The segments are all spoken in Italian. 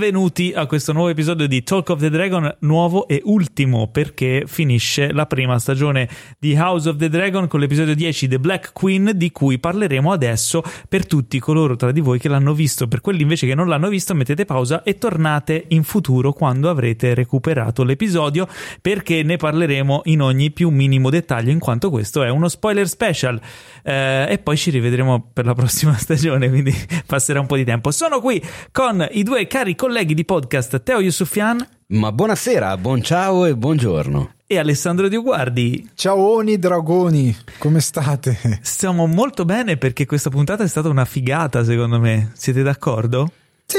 benvenuti a questo nuovo episodio di Talk of the Dragon, nuovo e ultimo perché finisce la prima stagione di House of the Dragon con l'episodio 10 The Black Queen di cui parleremo adesso per tutti coloro tra di voi che l'hanno visto, per quelli invece che non l'hanno visto mettete pausa e tornate in futuro quando avrete recuperato l'episodio perché ne parleremo in ogni più minimo dettaglio in quanto questo è uno spoiler special eh, e poi ci rivedremo per la prossima stagione quindi passerà un po' di tempo. Sono qui con i due cari colleghi di podcast Teo Yusufian. Ma buonasera, buon ciao e buongiorno. E Alessandro Dioguardi. Ciaoni dragoni, come state? Stiamo molto bene perché questa puntata è stata una figata, secondo me. Siete d'accordo? Sì,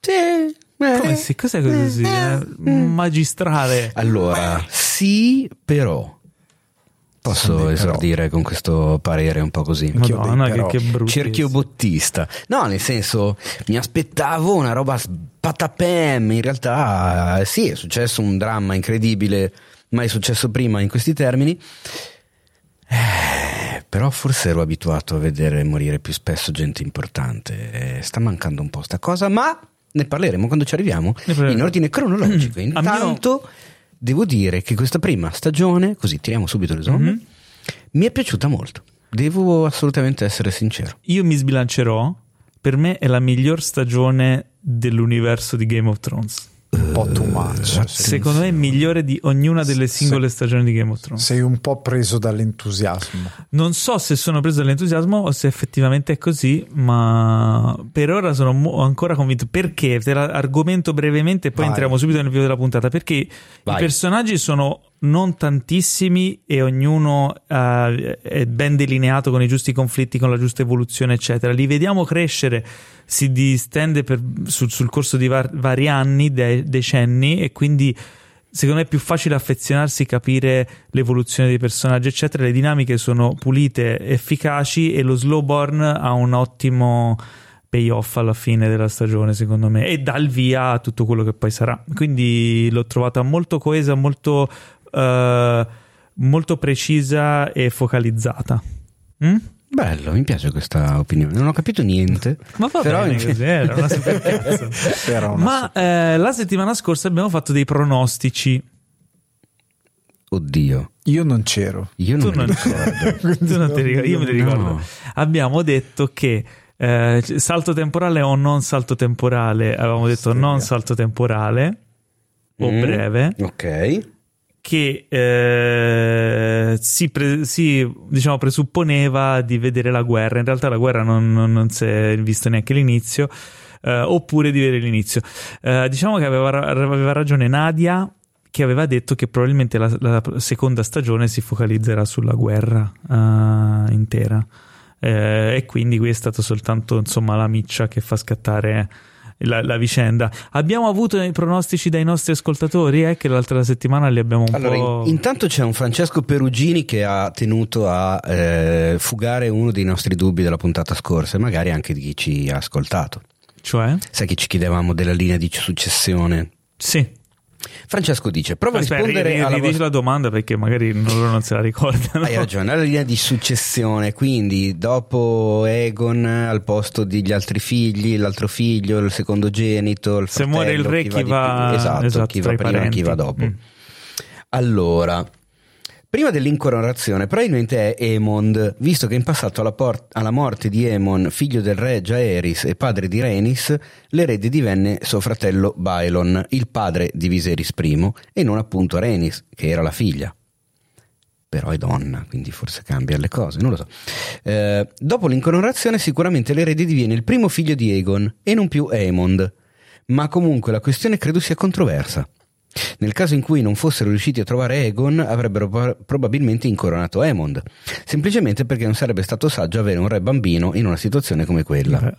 Sì. Come sì? Cos'è così? Eh, magistrale. Allora, sì, però. Posso però. esordire con questo parere un po' così? Madonna, dei che, che brutto. Cerchio bottista. No, nel senso, mi aspettavo una roba spatapem. In realtà, sì, è successo un dramma incredibile, mai successo prima in questi termini. Eh, però forse ero abituato a vedere morire più spesso gente importante. Eh, sta mancando un po' sta cosa, ma ne parleremo quando ci arriviamo in ordine cronologico. A mio- Intanto, devo dire che questa prima stagione, così tiriamo subito le somme, Mhm. mi è piaciuta molto. Devo assolutamente essere sincero. Io mi sbilancerò. Per me è la miglior stagione dell'universo di Game of Thrones. Un po' too much. Secondo me è migliore di ognuna delle singole stagioni di Game of Thrones. Sei un po' preso dall'entusiasmo. Non so se sono preso dall'entusiasmo o se effettivamente è così, ma per ora sono mo- ancora convinto. Perché? Te la argomento brevemente e poi Vai. entriamo subito nel video della puntata. Perché Vai. i personaggi sono non tantissimi e ognuno eh, è ben delineato con i giusti conflitti, con la giusta evoluzione, eccetera. Li vediamo crescere, si distende per- sul, sul corso di var- vari anni, de- decenni, e quindi secondo me è più facile affezionarsi, capire l'evoluzione dei personaggi, eccetera. Le dinamiche sono pulite, efficaci e lo slow burn ha un ottimo payoff alla fine della stagione, secondo me, e dà il via a tutto quello che poi sarà. Quindi l'ho trovata molto coesa, molto, eh, molto precisa e focalizzata. Mm? Bello, mi piace questa opinione. Non ho capito niente. Ma va Però bene in- così, era una super cazzo. Una Ma eh, la settimana scorsa abbiamo fatto dei pronostici. Oddio, Io non c'ero. io Tu non, non, mi ricordo. tu non ti ricordi, io me li No. ricordo. Abbiamo detto che eh, salto temporale o non salto temporale. Avevamo detto Sì. non salto temporale o Mm, breve. Ok. Che eh, si, pre- si, diciamo, presupponeva di vedere la guerra. In realtà la guerra non, non- non si è visto neanche l'inizio. eh, oppure di vedere l'inizio. Eh, diciamo che aveva, aveva ragione Nadia che aveva detto che probabilmente la, la seconda stagione si focalizzerà sulla guerra eh, intera. Eh, e quindi qui è stato soltanto insomma la miccia che fa scattare la, la vicenda. Abbiamo avuto i pronostici dai nostri ascoltatori, eh, che l'altra settimana li abbiamo un Allora, po'. in- intanto c'è un Francesco Perugini che ha tenuto a eh, fugare uno dei nostri dubbi della puntata scorsa e magari anche di chi ci ha ascoltato. Cioè? Sai che ci chiedevamo della linea di successione? Sì. Francesco dice: Prova a Aspetta, rispondere ri- ri- alla ridici vostra. la domanda perché magari loro non se la ricordano. Hai ragione, alla linea di successione, quindi dopo Egon al posto degli altri figli, l'altro figlio, il secondogenito, il Se muore il fratello, re, chi va- di- esatto, esatto, chi va prima e chi parenti. va dopo. Mm. Allora, prima dell'incoronazione, probabilmente è Aemond, visto che in passato alla, por- alla morte di Aemon, figlio del re Jaeris e padre di Rhaenys, l'erede divenne suo fratello Baelon, il padre di Viserys I, e non appunto Rhaenys, che era la figlia. Però è donna, quindi forse cambia le cose, non lo so. Eh, dopo l'incoronazione sicuramente l'erede diviene il primo figlio di Aegon e non più Aemond, ma comunque la questione credo sia controversa. Nel caso in cui non fossero riusciti a trovare Aegon, avrebbero pro- probabilmente incoronato Aemond, semplicemente perché non sarebbe stato saggio avere un re bambino in una situazione come quella. Beh,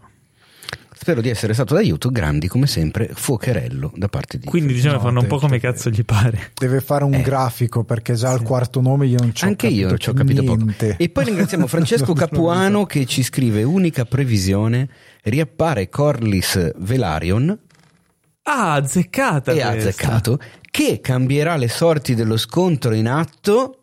Spero di essere stato d'aiuto, grandi come sempre, fuocherello da parte di... Quindi diciamo No, fanno un po' come cazzo gli pare. Deve fare un Eh. grafico perché già al quarto nome io non ci ho Anche io non ci ho capito poco. niente. E poi ringraziamo Francesco Capuano che ci scrive unica previsione, riappare Corlys Velarion Ah, azzeccata. e ha azzeccato che cambierà le sorti dello scontro in atto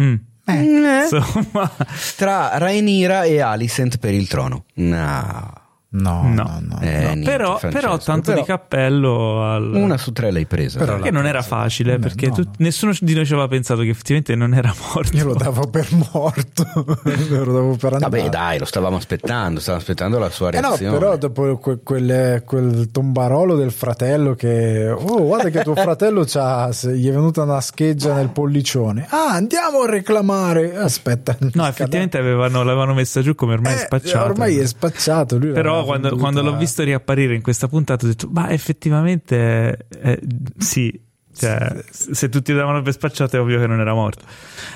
Mm. eh, Insomma, tra Rhaenyra e Alicent per il trono. No. No, No. no, no. Eh, No, niente, però, però tanto Però di cappello al... Una su tre l'hai presa. Però che la non era presa. facile Beh, perché no, tu- no. nessuno di noi ci aveva pensato che effettivamente non era morto. Io lo davo per morto, lo davo per andare. Vabbè, dai, lo stavamo aspettando, stavamo aspettando la sua Eh no, reazione. però dopo que- quel, quel tombarolo del fratello che oh guarda che tuo fratello gli è venuta una scheggia nel pollicione ah andiamo a reclamare aspetta No, effettivamente avevano, l'avevano messa giù come ormai è Eh, spacciata. ormai è spacciato lui Però quando, quando l'ho visto riapparire in questa puntata ho detto, ma effettivamente eh, sì, cioè, se tutti davano per spacciato è ovvio che non era morto.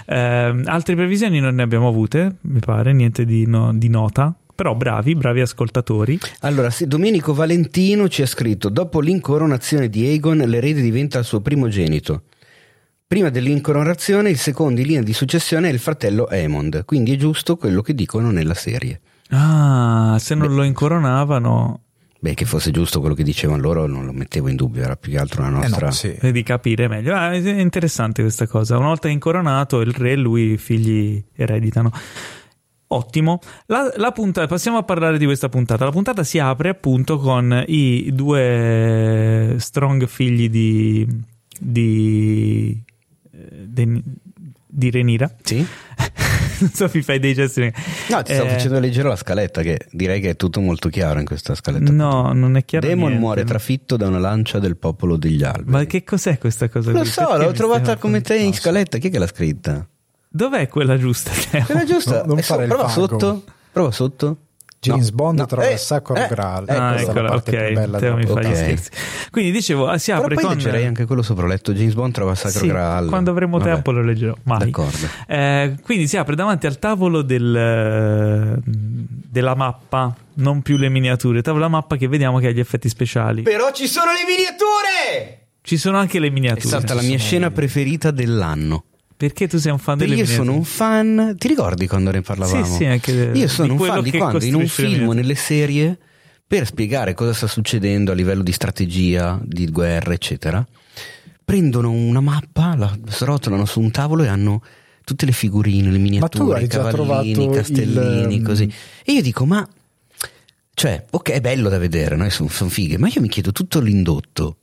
Ehm, altre previsioni non ne abbiamo avute, mi pare, niente di, no- di nota. Però bravi, bravi ascoltatori. Allora, Domenico Valentino ci ha scritto: Dopo l'incoronazione di Aegon, l'erede diventa il suo primogenito. Prima dell'incoronazione, il secondo in linea di successione è il fratello Aemond. Quindi è giusto quello che dicono nella serie. Ah, se non lo incoronavano, Beh, che fosse giusto quello che dicevano loro, non lo mettevo in dubbio, era più che altro una eh nostra. no, sì. di capire meglio. Ah, è interessante questa cosa. Una volta incoronato, il re e lui i figli ereditano. Ottimo. La, la puntata, passiamo a parlare di questa puntata. La puntata si apre appunto con i due strong figli di. di. eh, di, di Renira. Sì? non so, mi fai dei gesti. No, ti stavo Eh, facendo leggere la scaletta, che direi che è tutto molto chiaro in questa scaletta. No, non è chiaro. Demon niente. muore trafitto da una lancia del popolo degli alberi. Ma che cos'è questa cosa? Lo qui? so, Perché l'ho trovata come te in scaletta. Chi è che l'ha scritta? Dov'è quella giusta? Teo? Era giusta. No, non Eh, so- prova fango. sotto. Prova sotto. James No, Bond no, trova eh, il sacro eh, graal eh, ah, è la eccola, ok. bella Teo mi fa gli Ok. scherzi. Quindi dicevo, ah, si Però apre poi con leggerei anche quello sopra letto James Bond trova il sacro Sì, graal. quando avremo Vabbè. tempo lo leggerò. Mai. D'accordo. Eh, quindi si apre davanti al tavolo del, eh, della mappa, non più le miniature, tavolo della mappa che vediamo che ha gli effetti speciali. Però ci sono le miniature! Ci sono anche le È miniature. stata la mia scena preferita dell'anno. Perché tu sei un fan Perché delle io sono un fan. Ti ricordi quando ne parlavamo? Sì, sì, anche de- Io sono un fan di quando in un film o nelle serie, per spiegare cosa sta succedendo a livello di strategia, di guerra, eccetera, prendono una mappa, la srotolano su un tavolo e hanno tutte le figurine, le miniature, i cavallini, i castellini, il, così. E io dico, ma. Cioè, ok, è bello da vedere, no? sono fighe, ma io mi chiedo tutto l'indotto.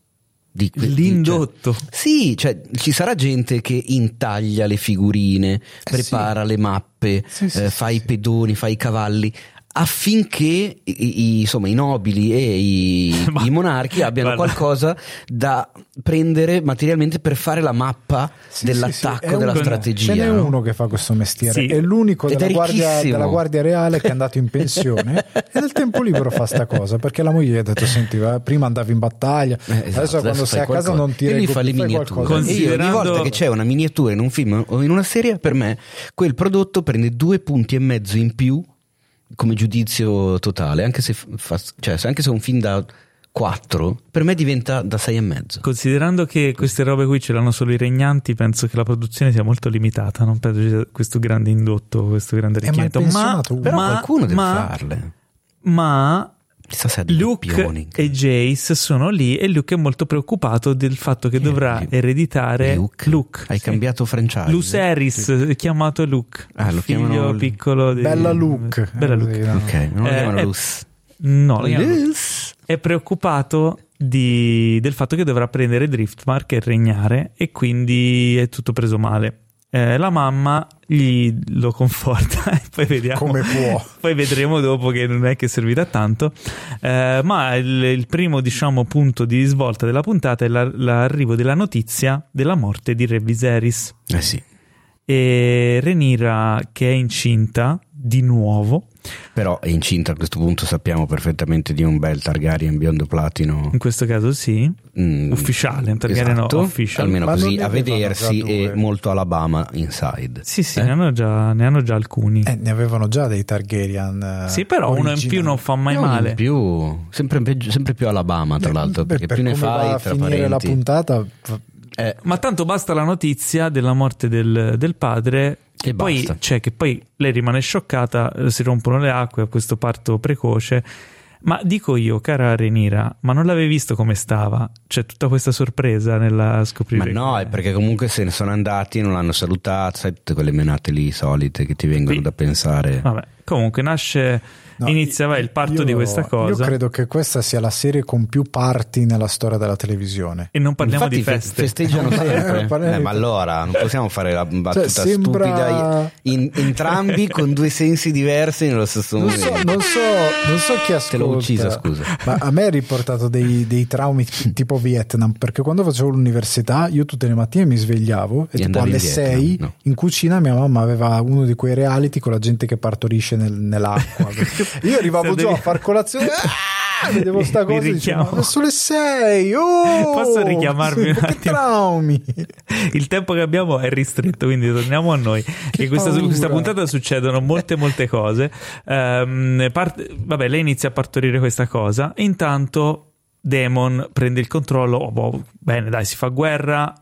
Di, di- L'indotto. cioè- sì, cioè ci sarà gente che intaglia le figurine, prepara le mappe, Eh, Sì, sì, eh, sì, fa i sì. pedoni, fa i cavalli affinché i, insomma, i nobili e i, Ma- i monarchi abbiano guarda. qualcosa da prendere materialmente per fare la mappa Sì, dell'attacco, sì, sì, della uno- strategia. Ce n'è no? uno che fa questo mestiere, Sì. è l'unico della è guardia, della guardia reale che è andato in pensione e nel tempo libero fa sta cosa perché la moglie gli ha detto: Senti, va, prima andavi in battaglia, Eh, esatto, adesso quando sei a casa qualcosa. non ti reggo fa le miniature qualcosa. io ogni Considerando- volta che c'è una miniatura in un film o in una serie per me quel prodotto prende due punti e mezzo in più come giudizio totale anche se, fa, cioè, anche se è un film da 4 per me diventa da 6 e mezzo Considerando che queste robe qui ce l'hanno solo i regnanti, penso che la produzione sia molto limitata. Non penso ci sia questo grande indotto, questo grande Eh, ma arricchimento. ma, però ma- qualcuno deve ma- farle ma chissà se Luke doppioni. e Jace sono lì e Luke è molto preoccupato del fatto che Chi è dovrà Luke? ereditare Luke? hai sì. cambiato franchise Luceris, chiamato Luke, Ah, lo figlio chiamano- piccolo di... Bella Luke. Bella Eh, Luke. così, no? ok non lo Eh, chiamano eh, Luce No, lo chiamano Luke. È preoccupato di- del fatto che dovrà prendere Driftmark e regnare e quindi è tutto preso male. Eh, la mamma gli lo conforta e poi vediamo Come può. poi vedremo dopo che non è che servirà tanto. Eh, ma il, il primo diciamo punto di svolta della puntata è la- l'arrivo della notizia della morte di Re Viserys. Eh sì. E Renira che è incinta di nuovo Però è incinta a questo punto, sappiamo perfettamente di un bel Targaryen biondo platino. in questo caso sì mm, ufficiale, un Targaryen esatto, official. Almeno Ma così non a vedersi e molto Alabama inside. sì sì Eh? ne, hanno già, ne hanno già alcuni Eh, ne avevano già dei Targaryen. eh, sì però uno in originali. più non fa mai Uno in male più, sempre, sempre più Alabama, tra l'altro, beh, perché per più ne fai tra finire la parenti. puntata Eh, Ma tanto basta la notizia della morte del, del padre. E poi, cioè, che poi lei rimane scioccata, eh, si rompono le acque a questo parto precoce. Ma dico io, cara Renira, ma non l'avevi visto come stava? C'è tutta questa sorpresa nella scoprire. ma no, che- è perché comunque se ne sono andati, non l'hanno salutato, sai tutte quelle menate lì solite che ti vengono Sì. da pensare. Vabbè, Comunque nasce, No, inizia vai, il parto io- di questa cosa Io credo che questa sia la serie con più party nella storia della televisione. e non parliamo Infatti di fe- feste. festeggiano sempre. Parliamo Eh, di ma allora non possiamo fare la battuta Cioè, sembra- stupida in- entrambi con due sensi diversi nello stesso Non momento. so, non so, non so chi ascolta. Te l'ho uccisa, scusa. Ma a me ha riportato dei, dei traumi tipo Vietnam, perché quando facevo l'università io tutte le mattine mi svegliavo e E tipo alle in Vietnam, 6 no. in cucina mia mamma aveva uno di quei reality con la gente che partorisce nel- nell'acqua. io arrivavo giù a far colazione ah, vedevo sta cosa e dicevo, sono le 6 oh! Posso richiamarmi un attimo? traumi Il tempo che abbiamo è ristretto, quindi torniamo a noi. Che questa, paura. questa puntata succedono molte, molte cose. Ehm, parte- vabbè, lei inizia a partorire questa cosa. Intanto Demon prende il controllo. Oh, boh, bene, dai, si fa guerra.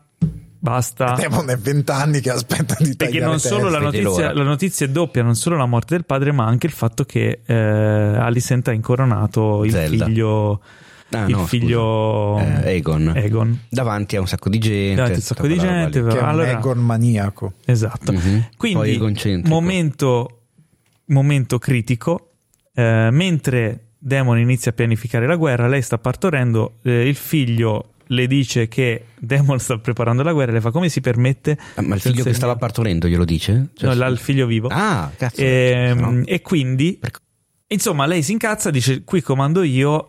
Basta. Demon è 20 anni che aspetta di Perché non solo la notizia, la notizia è doppia, non solo la morte del padre, ma anche il fatto che eh, Alicent ha incoronato il Zelda. figlio. Ah, il no, figlio. Eh, Aegon. Egon. Davanti a un sacco di gente. Davanti a un sacco di gente, che è un Egon maniaco Esatto. Mhm. Poi Quindi, momento, momento critico, eh, mentre Demon inizia a pianificare la guerra, lei sta partorendo, eh, il figlio le dice che Demon sta preparando la guerra, e le fa come si permette? Ah, ma il figlio che stava partorendo glielo dice? Cioè, No, là il figlio vivo. Ah, cazzo. Ehm, no. E quindi, insomma, lei si incazza, dice: Qui comando io.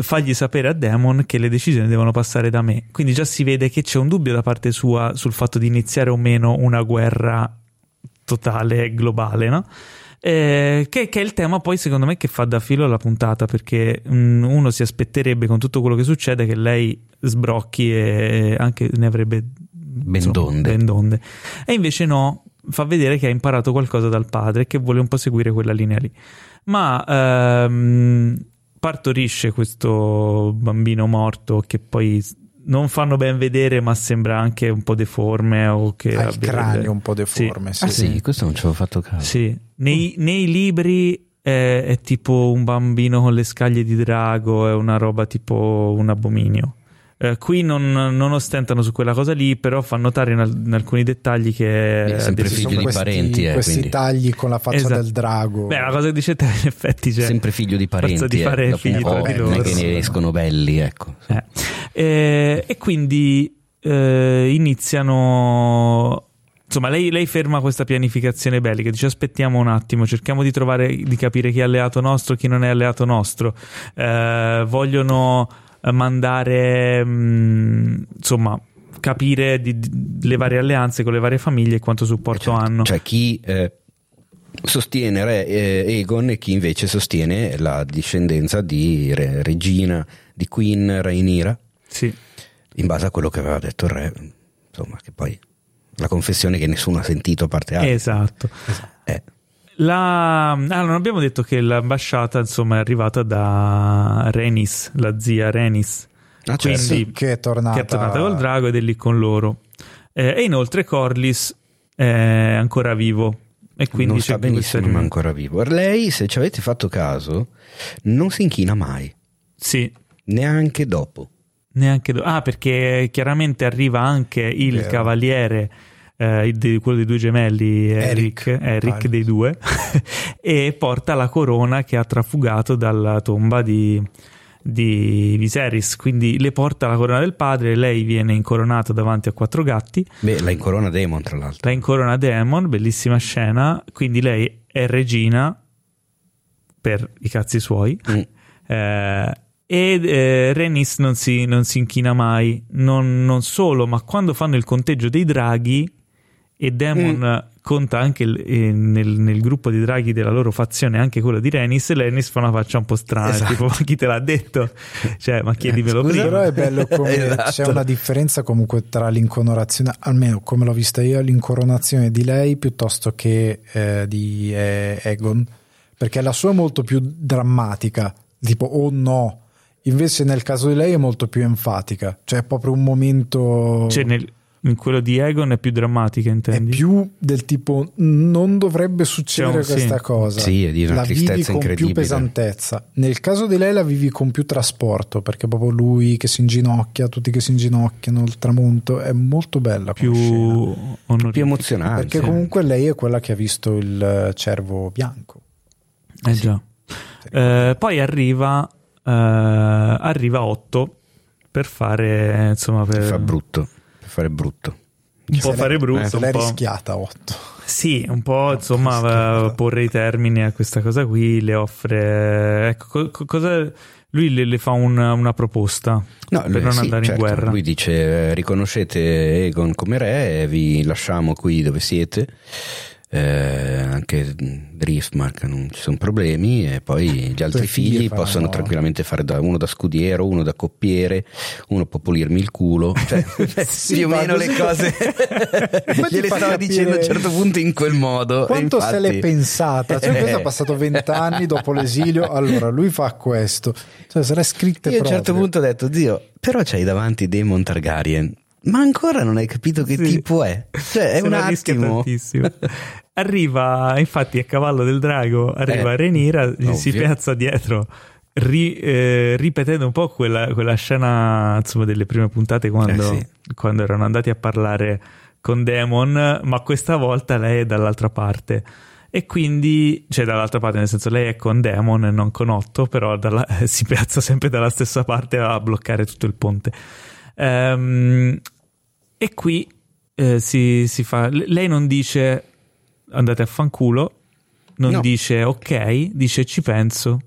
Fagli sapere a Demon che le decisioni devono passare da me. Quindi già si vede che c'è un dubbio da parte sua sul fatto di iniziare o meno una guerra totale, globale, no? Eh, che, che è il tema poi secondo me che fa da filo alla puntata perché mh, uno si aspetterebbe con tutto quello che succede che lei sbrocchi e anche ne avrebbe insomma, donde. ben donde. E invece no, fa vedere che ha imparato qualcosa dal padre e che vuole un po' seguire quella linea lì. Ma ehm, partorisce questo bambino morto che poi non fanno ben vedere, ma sembra anche un po' deforme o che ha il abbia cranio delle- un po' deforme sì. Ah sì, questo non ci avevo fatto caso. Sì, nei, nei libri è, è tipo un bambino con le scaglie di drago, è una roba tipo un abominio. Eh, qui non, non ostentano su quella cosa lì, però fa notare in, al- in alcuni dettagli che È sempre addirittura- Ci figlio di questi, parenti, eh, questi quindi. tagli con la faccia Esatto. del drago Beh, la cosa che dice te in effetti c'è. Sempre figlio di parenti. Di eh. fare un figli po' tra di non è loro. che ne escono belli, ecco. Eh. Eh, e quindi eh, iniziano. Insomma, lei, lei ferma questa pianificazione bellica. Dice: Aspettiamo un attimo, cerchiamo di trovare di capire chi è alleato nostro, chi non è alleato nostro. Eh, vogliono eh, mandare, mh, insomma, capire di- di- le varie alleanze con le varie famiglie e quanto supporto Certo. hanno. Cioè chi eh, sostiene Re eh, Egon e chi invece sostiene la discendenza di Re- Regina, di Queen Rhaenyra, Sì. in base a quello che aveva detto il re. Insomma, che poi la confessione che nessuno ha sentito a parte altri. Esatto. Eh, La... Ah, non abbiamo detto che l'ambasciata insomma è arrivata da Renis, la zia Renis, ah, certo. Quindi- Sì, che è tornata, che è tornata col drago ed è lì con loro. Eh, e inoltre Corlys è ancora vivo. E quindi non questa benissimo, ma riunione. ancora vivo. Lei, se ci avete fatto caso, non si inchina mai, Sì, neanche dopo. Neanche do- Ah, perché chiaramente arriva anche il Vero. cavaliere, eh, di- quello dei due gemelli, Eric, Eric. Eric dei due, e porta la corona che ha trafugato dalla tomba di, di Viserys. Quindi le porta la corona del padre, lei viene incoronata davanti a quattro gatti. Beh, la incorona Demon, tra l'altro. La incorona Demon, bellissima scena. Quindi lei è regina per i cazzi suoi. Mm. Eh, e eh, Renis non si, non si inchina mai. Non, non solo, ma quando fanno il conteggio dei draghi e Demon conta anche il- eh, nel, nel gruppo di draghi della loro fazione anche quello di Renis, Renis fa una faccia un po' strana, Esatto. tipo ma chi te l'ha detto? Cioè, ma chiedimelo Scusa, prima. però è bello come Esatto. c'è una differenza comunque tra l'incoronazione almeno come l'ho vista io l'incoronazione di lei piuttosto che eh, di eh, Egon perché la sua è molto più drammatica tipo oh no invece nel caso di lei è molto più enfatica cioè è proprio un momento Cioè, nel- in quello di Egon è più drammatica, è intendi? più del tipo non dovrebbe succedere Cioè, questa sì. cosa Sì, è di una la vivi con più pesantezza nel caso di lei la vivi con più trasporto perché proprio lui che si inginocchia tutti che si inginocchiano il tramonto è molto bella più più emozionante. perché sì. comunque lei è quella che ha visto il cervo bianco Eh già. Eh, poi arriva, eh, arriva 8 per fare, insomma, per... Fa brutto, per fare brutto. Un po' fare brutto, Se un l'è po'... rischiata 8. Sì, un po' insomma eh, porre i termini a questa cosa qui, le offre... Ecco, co- co- cosa... Lui le, le fa una, una proposta No, per lui- non sì, andare certo, in guerra. Lui dice: eh, Riconoscete Egon come re e vi lasciamo qui dove siete. Eh, anche Driftmark non ci sono problemi e poi gli altri figli figli possono tranquillamente fare da, uno da scudiero, uno da coppiere, uno può pulirmi il culo, cioè, Sì, più o meno le così- cose Poi ti gliele stavo capire dicendo a un certo punto in quel modo. Quanto se l'è infatti- pensata? Cioè, questo ha passato vent'anni dopo l'esilio. Allora, lui fa questo. Cioè, se l'è scritta Io a un proprio. certo punto ho detto, zio, però c'hai davanti Demon Targaryen. Ma ancora non hai capito che Sì. tipo è? Cioè, è Se un attimo. tantissimo. Arriva, infatti, a cavallo del drago, arriva Eh, Renira, gli si ovvio. piazza dietro, ri- eh, ripetendo un po' quella, quella scena insomma, delle prime puntate quando, Eh, sì. quando erano andati a parlare con Demon, ma questa volta lei è dall'altra parte. E quindi, cioè dall'altra parte, nel senso lei è con Demon e non con Otto, però dalla- si piazza sempre dalla stessa parte a bloccare tutto il ponte. Ehm, e qui eh, si, si fa. Lei non dice andate a fanculo, non No. dice ok, dice ci penso.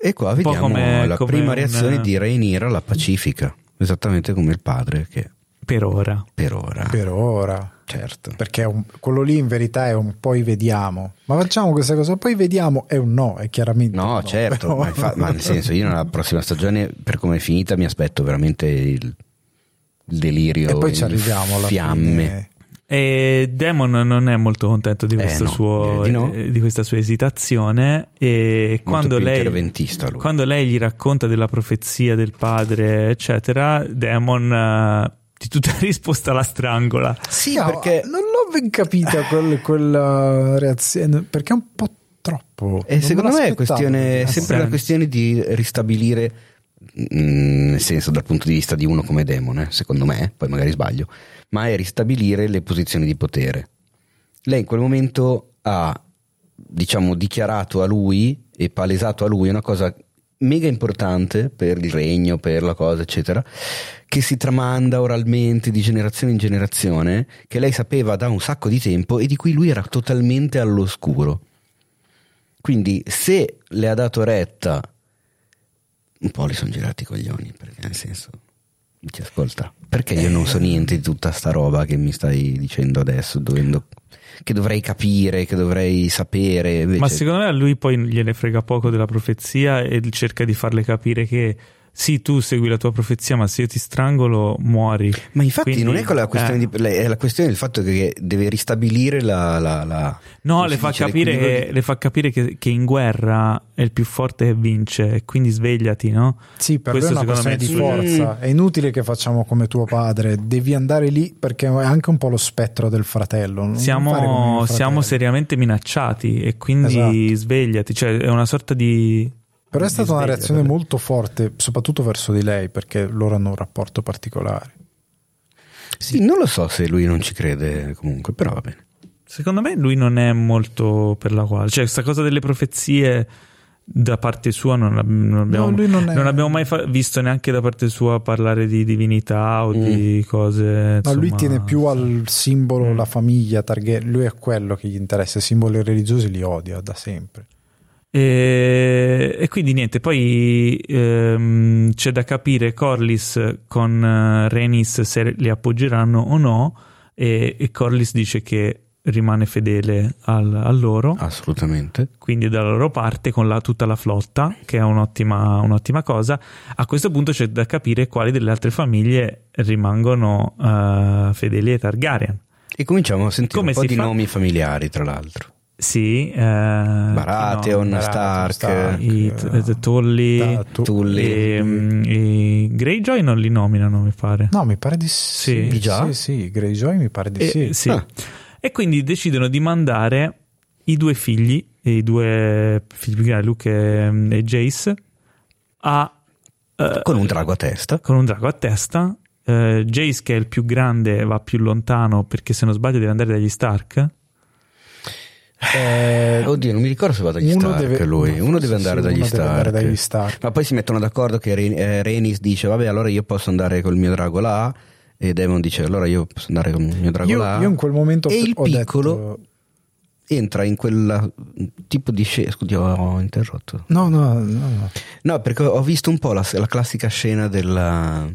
E qua vediamo come- la come prima un- reazione di Rhaenyra alla pacifica, esattamente come il padre, che Per ora. per ora, Per ora. certo. Perché un- quello lì in verità è un poi vediamo. Ma facciamo questa cosa, poi vediamo. È un no, è chiaramente. No, un no, certo, però- ma, infa- ma nel senso, io nella prossima stagione, per come è finita, mi aspetto veramente il, il delirio. E poi ci arriviamo alla fiamme. fine. E Demon non è molto contento di, Eh, questo no, suo- di no. eh, di questa sua esitazione e quando lei, quando lei gli racconta della profezia del padre eccetera Demon eh, di tutta risposta la strangola Sì, No, perché non l'ho ben capita quel- quella reazione perché è un po' troppo. E Non secondo me è questione, sempre la questione di ristabilire, mm, nel senso dal punto di vista di uno come Demon, eh, secondo me, poi magari sbaglio, ma è ristabilire le posizioni di potere. Lei in quel momento ha, diciamo, dichiarato a lui e palesato a lui una cosa mega importante per il regno, per la cosa, eccetera, che si tramanda oralmente di generazione in generazione, che lei sapeva da un sacco di tempo e di cui lui era totalmente all'oscuro. Quindi se le ha dato retta, un po' li sono girati i coglioni, perché nel senso, dici ascolta, perché io non so niente di tutta sta roba che mi stai dicendo adesso, dovendo, che dovrei capire, che dovrei sapere. Invece, ma secondo me a lui poi gliene frega poco della profezia e cerca di farle capire che sì tu segui la tua profezia ma se io ti strangolo muori Ma infatti Quindi, non è quella questione eh. di, lei- è la questione del fatto che deve ristabilire la... la- la- No, le fa, capire che, di- le fa capire che, che in guerra è il più forte che vince e quindi svegliati, no? Sì, per lui è Questo una secondo questione me di forza. È inutile che facciamo come tuo padre, devi andare lì perché è anche un po' lo spettro del fratello. non Siamo, mio fratello. siamo seriamente minacciati e quindi Esatto. svegliati, cioè è una sorta di... Però è stata una reazione per- molto forte, soprattutto verso di lei, perché loro hanno un rapporto particolare. Sì, non lo so se lui non ci crede comunque, però va bene. Secondo me lui non è molto per la quale, cioè questa cosa delle profezie da parte sua non, ab- non abbiamo, No, lui non è- non abbiamo mai fa- visto neanche da parte sua parlare di divinità o di cose... Ma lui insomma, tiene più al simbolo Mm. la famiglia Targaryen, lui è quello che gli interessa, i simboli religiosi li odia da sempre. E, e quindi niente, poi ehm, c'è da capire Corlys con eh, Rhaenys se li appoggeranno o no e, e Corlys dice che rimane fedele al, a loro, Assolutamente. quindi dalla loro parte con la- tutta la flotta, che è un'ottima, un'ottima cosa. A questo punto c'è da capire quali delle altre famiglie rimangono eh, fedeli ai Targaryen. E cominciamo a sentire Come un po' di fa? nomi familiari, tra l'altro. Sì, eh, Baratheon, no, Stark, Stark, i eh, t- t- Tully, Da- tu- Tully. e, mm, Greyjoy non li nominano, mi pare. No, mi pare di sì. Sì. Già? Sì, sì, Greyjoy mi pare di E, sì. sì. Ah. E quindi decidono di mandare i due figli, i due figli più grandi, Luke e, e Jace, a, eh, Con un drago a testa. con un drago a testa. Eh, Jace, che è il più grande, va più lontano perché se non sbaglio deve andare dagli Stark. Eh, Oddio, non mi ricordo se va dagli uno Stark deve- lui. Uno deve andare sì, dagli uno deve Stark. andare dagli Stark. Ma poi si mettono d'accordo che Ren- eh, dice, vabbè, allora io posso andare col mio drago là. E Demon dice, allora io posso andare con il mio drago io, là. io in quel momento E il ho piccolo detto- entra in quel tipo di scena. Scusi, ho interrotto. No, no, no, no. No, perché ho visto un po' la, la classica scena della.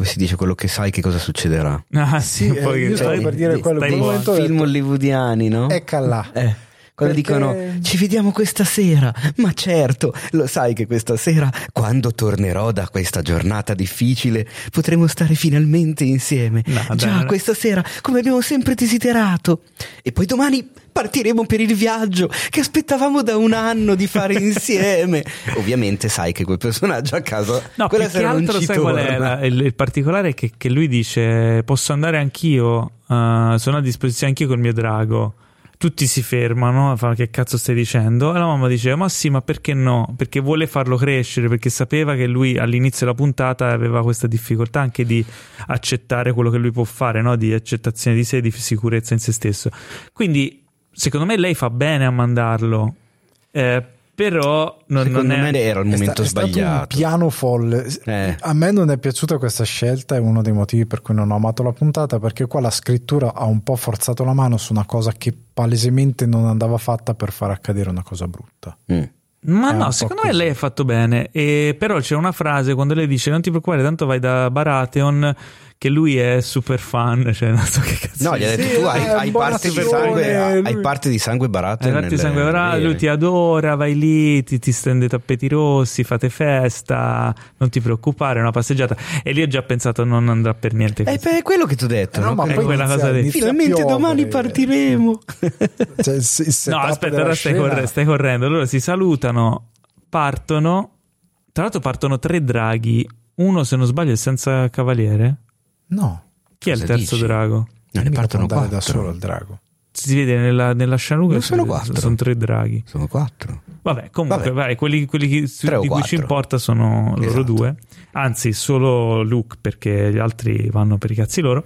Come si dice, quello che sai che cosa succederà. Ah, sì, Sì, eh, poi io stavo stai- per dire quello, stai in quel buono. momento Film hollywoodiani, no? Ecca là. Eh, quando Perché- dicono ci vediamo questa sera, ma certo, lo sai che questa sera, quando tornerò da questa giornata difficile, potremo stare finalmente insieme. No, Già, non è- questa sera, come abbiamo sempre desiderato. E poi domani partiremo per il viaggio che aspettavamo da un anno di fare insieme. Ovviamente sai che quel personaggio a casa No, quella che sera non altro ci sai qual è torna. la- il, il particolare è che, che lui dice posso andare anch'io, eh, sono a disposizione anch'io col mio drago. Tutti si fermano, fanno che cazzo stai dicendo? E la mamma dice ma sì, ma perché no? Perché vuole farlo crescere, perché sapeva che lui all'inizio della puntata aveva questa difficoltà anche di accettare quello che lui può fare, no? di accettazione di sé, di sicurezza in se stesso. Quindi secondo me lei fa bene a mandarlo, eh, però non, Secondo non è... me era il È sta- momento è stato un sbagliato. piano folle. Eh. A me non è piaciuta questa scelta, è uno dei motivi per cui non ho amato la puntata, perché qua la scrittura ha un po' forzato la mano su una cosa che palesemente non andava fatta per far accadere una cosa brutta. Mm. Ma no, secondo me lei ha fatto bene. E però c'è una frase quando lei dice: Non ti preoccupare, tanto vai da Baratheon. Che lui è super fan. Cioè, non so che cazzo. No, gli ha detto Sì, tu hai, hai parte di sangue, hai parte di sangue barato. Hai fatto sangue ora, lui ti adora, vai lì, ti, ti stende i tappeti rossi, fate festa, non ti preoccupare, è una passeggiata. E lì ho già pensato non andrà per niente così. è quello che ti ho detto. No, no? ma È poi quella inizia- cosa di- a Finalmente domani partiremo. Cioè, No, aspetta, ora stai, corre- stai correndo. Loro si salutano, partono. Tra l'altro partono tre draghi. Uno, se non sbaglio, è senza cavaliere. No, Chi è il terzo dici? drago? Non ne partono quattro. da solo il drago. Si vede nella, nella scena lunga Non sono quattro. sono tre draghi. Sono quattro. Vabbè, comunque, Vabbè. vai, quelli, quelli che- su- di cui ci importa sono loro Esatto. due. Anzi, solo Luke, perché gli altri vanno per i cazzi loro.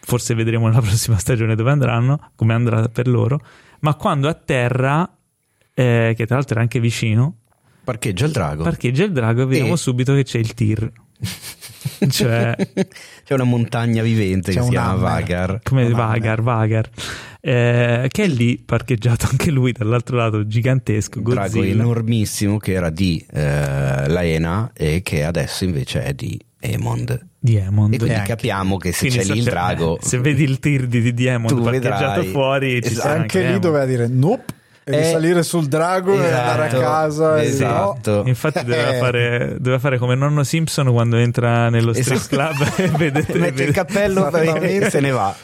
Forse vedremo nella prossima stagione dove andranno, come andrà per loro. Ma quando atterra, eh, che tra l'altro era anche vicino, Parcheggia il drago. parcheggia il drago e vediamo E- subito che c'è il tir. cioè, C'è una montagna vivente C'è che si un chiama. Vagar. come Vagar, Vagar, eh, che è lì parcheggiato anche lui dall'altro lato, gigantesco. Un drago enormissimo che era di eh, Laena e che adesso invece è di Emond. di Emond. E quindi anche- capiamo che se Quindi c'è lì il drago. se vedi il tir di, di Diamond parcheggiato vedrai. fuori, ci Esatto. sarà anche lì doveva dire nope e Eh, risalire sul drago e andare a esatto, casa. e- esatto. Infatti doveva Eh. fare, doveva fare come nonno Simpson quando entra nello strip Esatto. club e vedete, Mette il cappello e Esattamente. se ne va.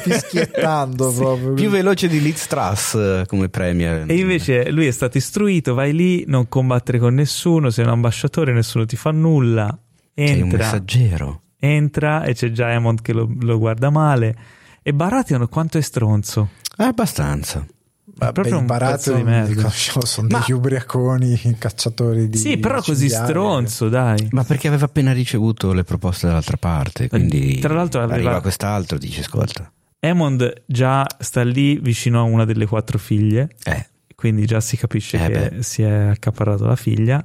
fischiettando proprio. Più veloce di Liz Truss eh, come premier. E invece lui è stato istruito, vai lì, non combattere con nessuno, sei un ambasciatore, nessuno ti fa nulla. Sei un Entra, messaggero. entra e c'è già Emond che lo, lo guarda male. E Baratheon quanto è stronzo. Abbastanza. Vabbè, proprio un pezzo Baratheon di merda. sono Ma- degli ubriaconi, cacciatori di sì, però così stronzo, dai. Ma perché aveva appena ricevuto le proposte dall'altra parte, quindi Tra l'altro aveva- arriva quest'altro, dice ascolta. Emond già sta lì vicino a una delle quattro figlie. Eh, quindi già si capisce Eh che beh. si è accaparato la figlia.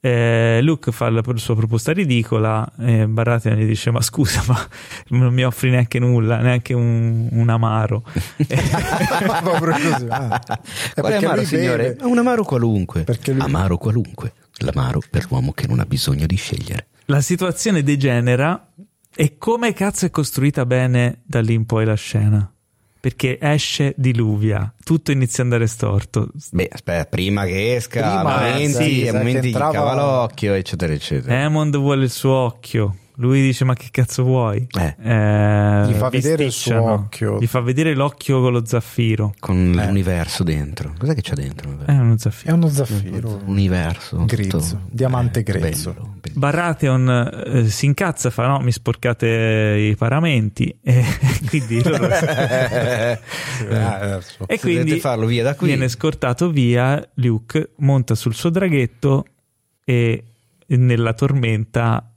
Eh, Luke fa la sua proposta ridicola e Baratheon gli dice ma scusa ma non mi offri neanche nulla neanche un, un amaro proprio così. Ah. È Quale amaro, signore? beve. Un amaro qualunque. Perché lui- Amaro qualunque. L'amaro per l'uomo che non ha bisogno di scegliere. la situazione degenera e come cazzo è costruita bene da lì in poi la scena perché esce diluvia tutto inizia ad andare storto Beh, aspetta, prima che esca, Prima, momenti, sì, sai momenti che di entrava- cavalocchio, eccetera, eccetera. Emond vuole il suo occhio lui dice ma che cazzo vuoi Eh. Eh, Gli fa vedere il suo occhio. gli fa vedere l'occhio con lo zaffiro Con Eh. l'universo dentro. Cos'è che c'è dentro? è uno È zaffiro uno zaffiro. Universo. Grezzo, tutto- diamante eh, grezzo. bello, bello. Baratheon eh, si incazza, fa no, mi sporcate i paramenti e quindi, loro- Eh, e quindi farlo via da qui. viene scortato via Luke, monta sul suo draghetto e nella tormenta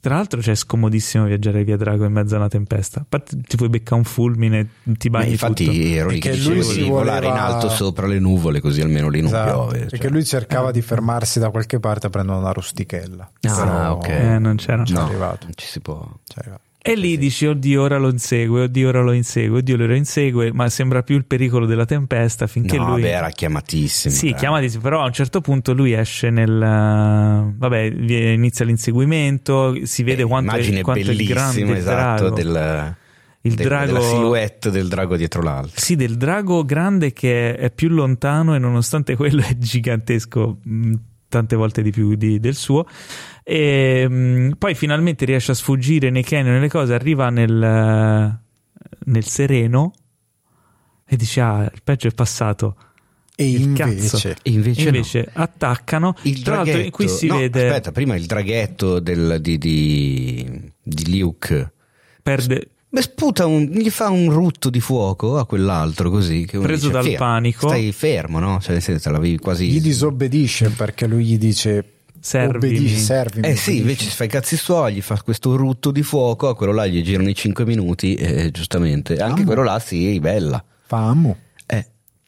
Tra l'altro c'è scomodissimo viaggiare via Drago in mezzo a una tempesta. A parte ti puoi beccare un fulmine, ti bagni infatti tutto. ero lì che Perché lui dicevo si di volare in voleva- alto sopra le nuvole così almeno lì non Esatto, piove. Perché cioè. lui cercava di fermarsi da qualche parte a prendere una rustichella. Ah, Però ok. Eh, non c'era. No, arrivato. non ci si può. ci è arrivato. E lì dici, oddio, ora lo insegue, oddio, ora lo insegue, oddio, lo insegue, ma sembra più il pericolo della tempesta finché no, lui... beh, era chiamatissimo. Sì, eh. chiamati, però a un certo punto lui esce nel... vabbè, inizia l'inseguimento, si vede Eh, quanto, è, quanto è grande bellissima, il esatto, drago. del, il de- drago... della silhouette del drago dietro l'altro. Sì, del drago grande che è più lontano e nonostante quello è gigantesco tante volte di più di- del suo. E mh, poi finalmente riesce a sfuggire nei canyon e nelle cose, arriva nel, nel sereno e dice ah, il peggio è passato. E Il invece, cazzo. Invece, E invece attaccano. Il Tra l'altro qui si no, vede... aspetta, prima il draghetto del- di, di, di Luke perde, Beh, sputa un, gli fa un rutto di fuoco a quell'altro così che Preso dice, dal "Figa, panico." stai fermo no? cioè nel senso te l'avevi quasi gli disobbedisce perché lui gli dice Servimi. obbedisci, servimi. eh sì invece si fa i cazzi suoi gli fa questo rutto di fuoco a quello là gli girano i 5 minuti e giustamente anche Ah. quello là si ribella Famo. eh,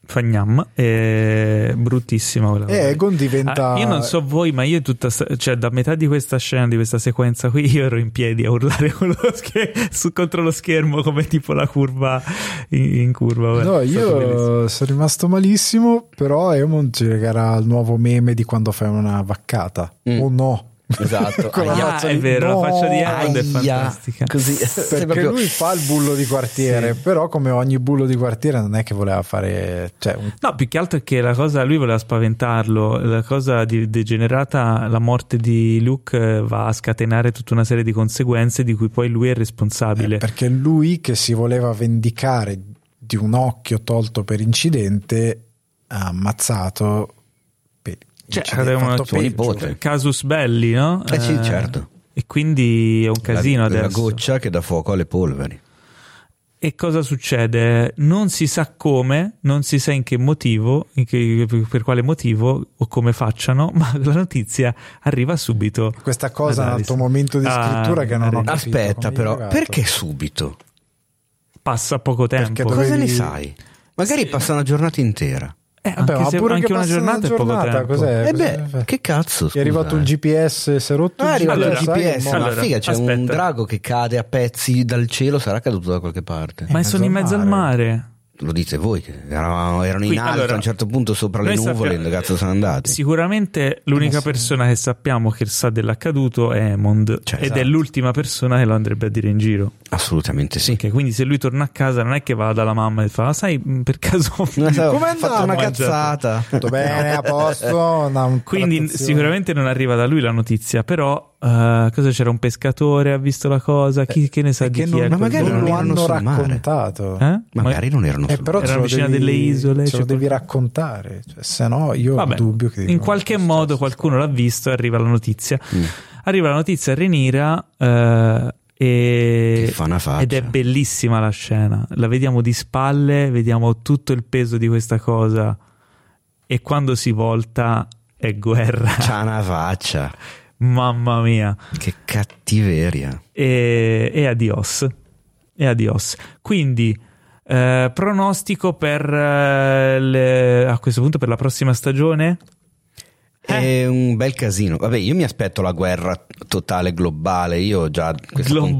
Fagnam è bruttissima quella cosa. E Egon diventa Ah, io non so voi, ma io tutta sta- cioè da metà di questa scena, di questa sequenza qui, io ero in piedi a urlare con lo scher- su- contro lo schermo come tipo la curva in, in curva. vabbè. No, io sono rimasto malissimo, però Emon era il nuovo meme di quando fai una vaccata. Mm. O no? Esatto Con la Aia. Ah, faccia è vero, no, la faccia di Hammond è fantastica. così Perché proprio- lui fa il bullo di quartiere, Sì. però come ogni bullo di quartiere non è che voleva fare... Cioè, un- No, più che altro è che la cosa, lui voleva spaventarlo, la cosa di- degenerata, la morte di Luke eh, va a scatenare tutta una serie di conseguenze di cui poi lui è responsabile. eh, perché lui che si voleva vendicare di un occhio tolto per incidente ha ammazzato Cioè, suo peggio. nipote. Casus belli, no? eh sì certo E quindi è un casino la, la adesso. goccia che dà fuoco alle polveri E cosa succede? Non si sa come, non si sa in che motivo, in che- per quale motivo o come facciano, ma la notizia arriva subito. Questa cosa è un altro momento di Ah, scrittura che non ho capito aspetta però perché subito? Passa poco tempo. Perché cosa dovevi- ne sai? magari passa una giornata intera Eh, Vabbè, anche se- pure anche che una giornata è poco giornata, tempo. cos'è? Eh beh, che cazzo? È arrivato un GPS, si è rotto Ah, è il arrivato Allora, il GPS, mo- ma allora, figa, c'è un aspetta. drago che cade a pezzi dal cielo, sarà caduto da qualche parte. Ma sono in mezzo al mare. Lo dite voi, che erano in Qui, alto allora, a un certo punto sopra le nuvole, sappiamo- cazzo sono andati? Sicuramente l'unica Eh, sì. persona che sappiamo che sa dell'accaduto è Emond Cioè, ed esatto. è l'ultima persona che lo andrebbe a dire in giro. Assolutamente sì. Ok, quindi se lui torna a casa non è che va dalla mamma e fa, sai, mh, per caso... So, Com'è ho fatto una cazzata. Tutto bene, a posto. una- un- Quindi sicuramente non arriva da lui la notizia, però eh, cosa c'era un pescatore, ha visto la cosa, chi che ne sa di che chi non, è ma magari non lo hanno raccontato. Eh? Magari non erano Eh, però Erano vicino devi- delle isole, ce lo devi raccontare, cioè, se no io Vabbè, ho dubbio che in qualche modo qualcuno l'ha visto e arriva la notizia. Mm. Arriva la notizia a Renira eh, e... Che fa una faccia. Ed è bellissima la scena. La vediamo di spalle, vediamo tutto il peso di questa cosa. E quando si volta è guerra. C'ha una faccia. Mamma mia. Che cattiveria. E, e adios. E adios. Quindi, eh, pronostico per eh, le- a questo punto per la prossima stagione? Eh. È un bel casino. Vabbè, io mi aspetto la guerra totale globale. Io ho già questa Globale.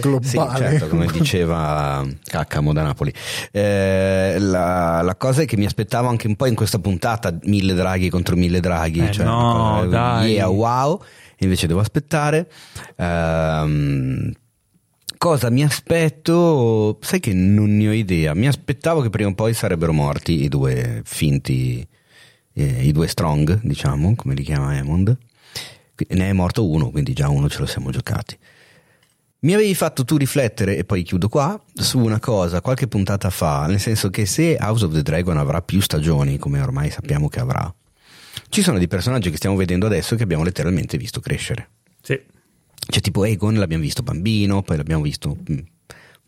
puntata. Sì, Globale. certo, come diceva Caccamo da Napoli. Eh, la, la cosa è che mi aspettavo anche un po' in questa puntata mille draghi contro mille draghi. Eh, cioè, no, dai. Yeah, wow. Invece devo aspettare. Ehm, Cosa mi aspetto? Sai che non ne ho idea. Mi aspettavo che prima o poi sarebbero morti i due finti, eh, i due strong, diciamo, come li chiama. Qui- Ne è morto uno, quindi già uno ce lo siamo giocati. Mi avevi fatto tu riflettere, e poi chiudo qua, su una cosa qualche puntata fa, nel senso che se House of the Dragon avrà più stagioni, come ormai sappiamo che avrà, ci sono dei personaggi che stiamo vedendo adesso che abbiamo letteralmente visto crescere. Sì. Cioè, tipo Egon l'abbiamo visto bambino, poi l'abbiamo visto mm, un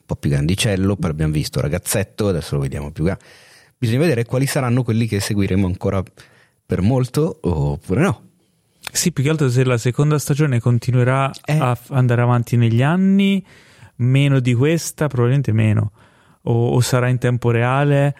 po' più grandicello, poi l'abbiamo visto ragazzetto, adesso lo vediamo più grande. Bisogna vedere quali saranno quelli che seguiremo ancora per molto oppure no. Sì, più che altro se la seconda stagione continuerà Eh. a andare avanti negli anni, meno di questa, probabilmente meno. O, o sarà in tempo reale,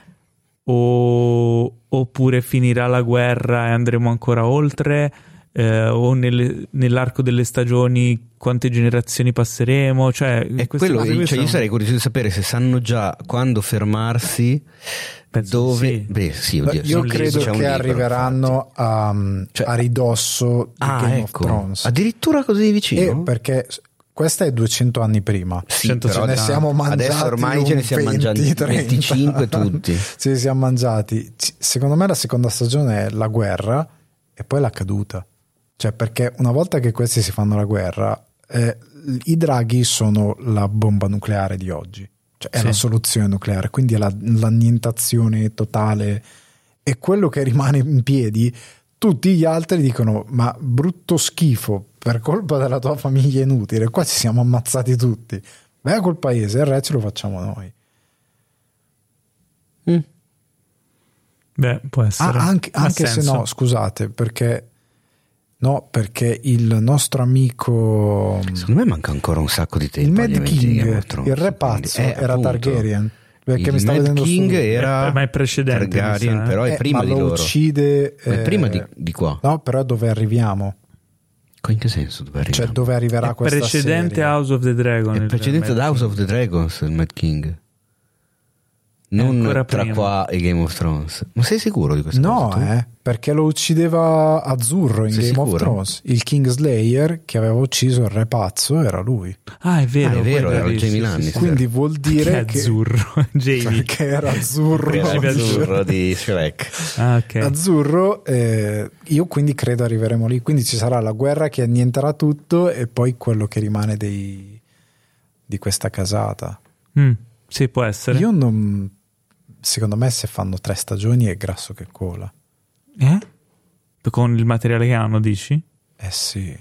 o- oppure finirà la guerra e andremo ancora oltre. Eh, o nelle- nell'arco delle stagioni quante generazioni passeremo cioè E quello, cose cioè, io sarei curioso di sapere se sanno già quando fermarsi, Penso dove... sì. Beh, sì, Beh, oddio, Io credo che libro, arriveranno a, Cioè- a ridosso di infatti. Game Ah, of ecco. Thrones. Addirittura così vicino? E perché questa è 200 anni prima. Sì, 100 però Ce ne adesso- siamo mangiati adesso ormai ce ne siamo 20, mangiati 30. 25 tutti. Ce ne siamo mangiati. Secondo me la seconda stagione è la guerra e poi la caduta. Cioè, perché una volta che questi si fanno la guerra, eh, i draghi sono la bomba nucleare di oggi. Cioè, è Sì. la soluzione nucleare, quindi è la- l'annientazione totale. E quello che rimane in piedi, tutti gli altri dicono: Ma brutto schifo, per colpa della tua famiglia inutile, qua ci siamo ammazzati tutti. Vai quel paese, il re ce lo facciamo noi. Mm. beh può Ah, essere anche, Ha anche se no, scusate, perché no, perché il nostro amico Secondo me manca ancora un sacco di tempo. il Mad di King, il re quindi- pazzo eh, era appunto. Targaryen. Perché il mi sta Mad vedendo King su- era Eh, ma è precedente, Targaryen, sa, eh. però è Eh, prima ma di lo loro. uccide Ma è prima eh, di, di qua. No, però dove arriviamo? In che senso dove arriviamo? Cioè dove arriverà È questa precedente serie? House of the Dragon È il precedente ad House King. of the Dragons, il Mad King. Non tra prima. qua e Game of Thrones. Ma sei sicuro di questa No, eh, perché lo uccideva Azzurro in Sei Game of sicuro? Thrones. Il Kingslayer che aveva ucciso il re pazzo era lui. ah è vero Ah, è vero, era lì, Jamie Lannister. sì. Quindi vuol dire Che che azzurro Jamie perché era azzurro. Era azzurro di Shrek. ah ok Azzurro, eh, io quindi credo arriveremo lì. Quindi ci sarà la guerra che annienterà tutto e poi quello che rimane dei- di questa casata. Mm, sì può essere Io non. Secondo me, se fanno tre stagioni è grasso che cola. eh? con il materiale che hanno dici? Eh sì.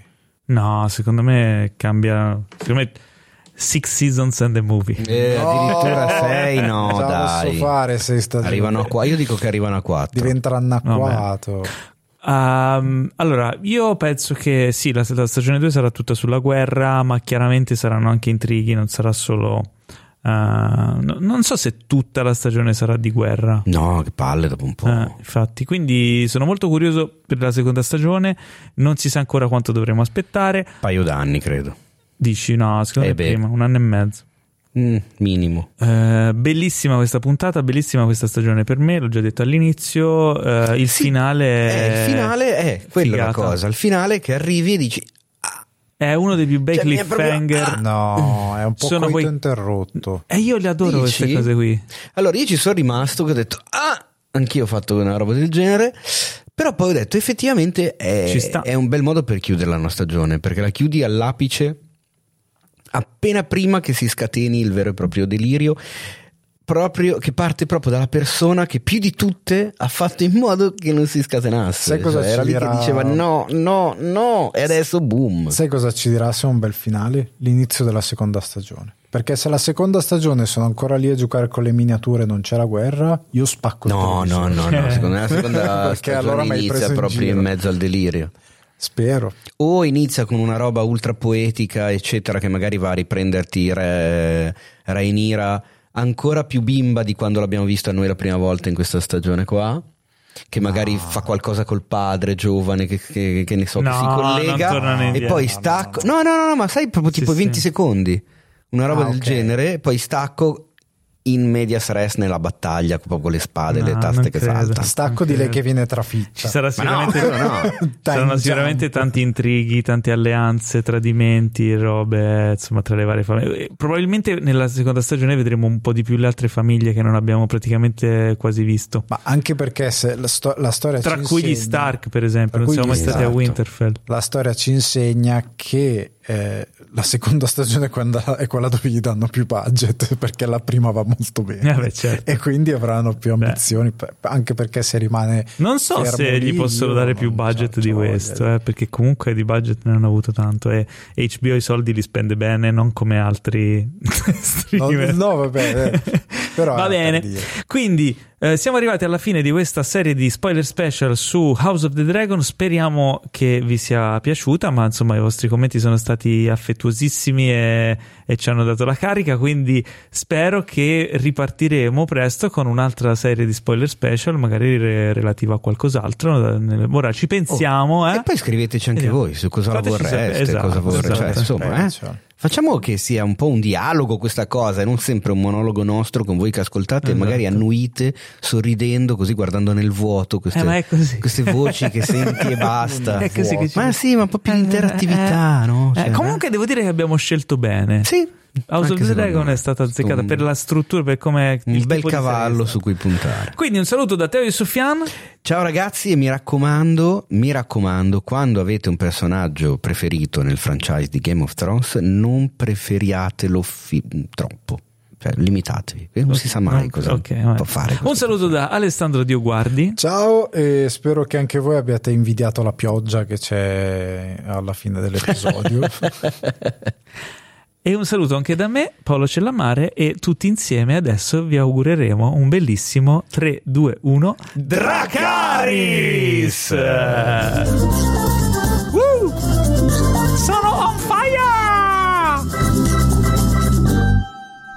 no secondo me cambia secondo me Six Seasons and the Movie Eh, addirittura No! sei, no, la dai. posso fare sei stagioni. Arrivano a qua. Io dico che arrivano a 4. Diventerà anacquato. Ehm, allora, io penso che sì, la, la stagione 2 sarà tutta sulla guerra, ma chiaramente saranno anche intrighi, non sarà solo... eh, no- non so se tutta la stagione sarà di guerra. No, che palle dopo un po'. Eh, infatti, quindi sono molto curioso per la seconda stagione. Non si sa ancora quanto dovremo aspettare. Un paio d'anni, credo. Dici no, secondo Eh me prima, un anno e mezzo. Mm, minimo. Eh, bellissima questa puntata, bellissima questa stagione per me, l'ho già detto all'inizio. eh, il Sì, finale Eh, è, il finale è quella la cosa. Il finale che arrivi e dici. È uno dei più bei Cioè, è proprio- cliffhanger. No, è un po' Sono quei- interrotto. E io le adoro Dici? queste cose qui. Allora io ci sono rimasto che ho detto, ah, anch'io ho fatto una roba del genere. Però poi ho detto, effettivamente è, Ci sta. è un bel modo per chiudere la nostra stagione, perché la chiudi all'apice appena prima che si scateni il vero e proprio delirio, proprio, che parte proprio dalla persona che più di tutte ha fatto in modo che non si scatenasse. Sai cosa Cioè, era ci lì dirà- che diceva no, no, no, e adesso boom. Sai cosa ci dirà se è un bel finale? L'inizio della seconda stagione. Perché se la seconda stagione sono ancora lì a giocare con le miniature e non c'è la guerra, io spacco il No, no, no, no, secondo me la seconda stagione allora inizia in proprio giro. in mezzo al delirio. Spero. O inizia con una roba ultra poetica, eccetera, che magari va a riprenderti Re, Rhaenyra ancora più bimba di quando l'abbiamo vista noi la prima volta in questa stagione qua. Che magari fa qualcosa col padre giovane, che, che- che ne so, No, che si non collega e indietro. poi No, stacco. No, no, no, no, ma sai proprio Sì, tipo sì. 20 secondi, una roba Ah, del ok. genere, poi stacco in medias res nella battaglia, proprio con le spade, No, le taste che credo. saltano. Stacco di lei che viene trafitta. Ci sarà no, sicuramente, quello no. saranno sicuramente tanti intrighi, tante alleanze, tradimenti, robe, insomma, tra le varie famiglie. E Probabilmente nella seconda stagione vedremo un po' di più le altre famiglie che non abbiamo praticamente quasi visto. Ma anche perché se la, sto- la storia Tra ci cui gli insegna- Stark, per esempio, Tra non siamo mai gli stati a. Winterfell. La storia ci insegna che eh, la seconda stagione è quella, è quella dove gli danno più budget perché la prima va molto bene. Eh beh, certo. E quindi avranno più ambizioni, per- anche perché se rimane. Non so se gli possono dare più budget di questo, eh, perché comunque di budget ne hanno avuto tanto e HBO i soldi li spende bene, non come altri No, streamer. no, vabbè, eh, Va bene. Quindi Eh, siamo arrivati alla fine di questa serie di spoiler special su House of the Dragon. Speriamo che vi sia piaciuta, ma insomma i vostri commenti sono stati affettuosissimi e, e ci hanno dato la carica. Quindi spero che ripartiremo presto con un'altra serie di spoiler special, magari re- relativa a qualcos'altro. Ora ci pensiamo. Oh, eh? E poi scriveteci anche Vediamo. voi su cosa la Fateci vorreste, sapere, esatto, cosa vorreste. esatto. Cioè, insomma, eh, Cioè, Facciamo che sia un po' un dialogo questa cosa e non sempre un monologo nostro con voi che ascoltate e Esatto. magari annuite sorridendo così guardando nel vuoto queste, Eh, queste voci che senti e basta. È così che ci- Ma sì, ma un po' più di interattività, no? Eh, Cioè, comunque devo dire che abbiamo scelto bene. Sì. House of anche the secondo Dragon è stata azzeccata Un- per la struttura, per come un il bel di cavallo su cui puntare. Quindi un saluto da Teo e Sofian. Ciao ragazzi e mi raccomando, mi raccomando, quando avete un personaggio preferito nel franchise di Game of Thrones, non preferiatelo fi- troppo. Cioè, limitatevi, non si sa mai cosa Ok, vabbè. può fare. Un saluto da Alessandro Dioguardi. Ciao e spero che anche voi abbiate invidiato la pioggia che c'è alla fine dell'episodio. E un saluto anche da me, Paolo Cellamare, e tutti insieme adesso vi augureremo un bellissimo 3, 2, 1 Dracaris! Woo! Sono on fire!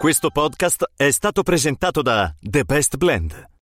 Questo podcast è stato presentato da The Best Blend,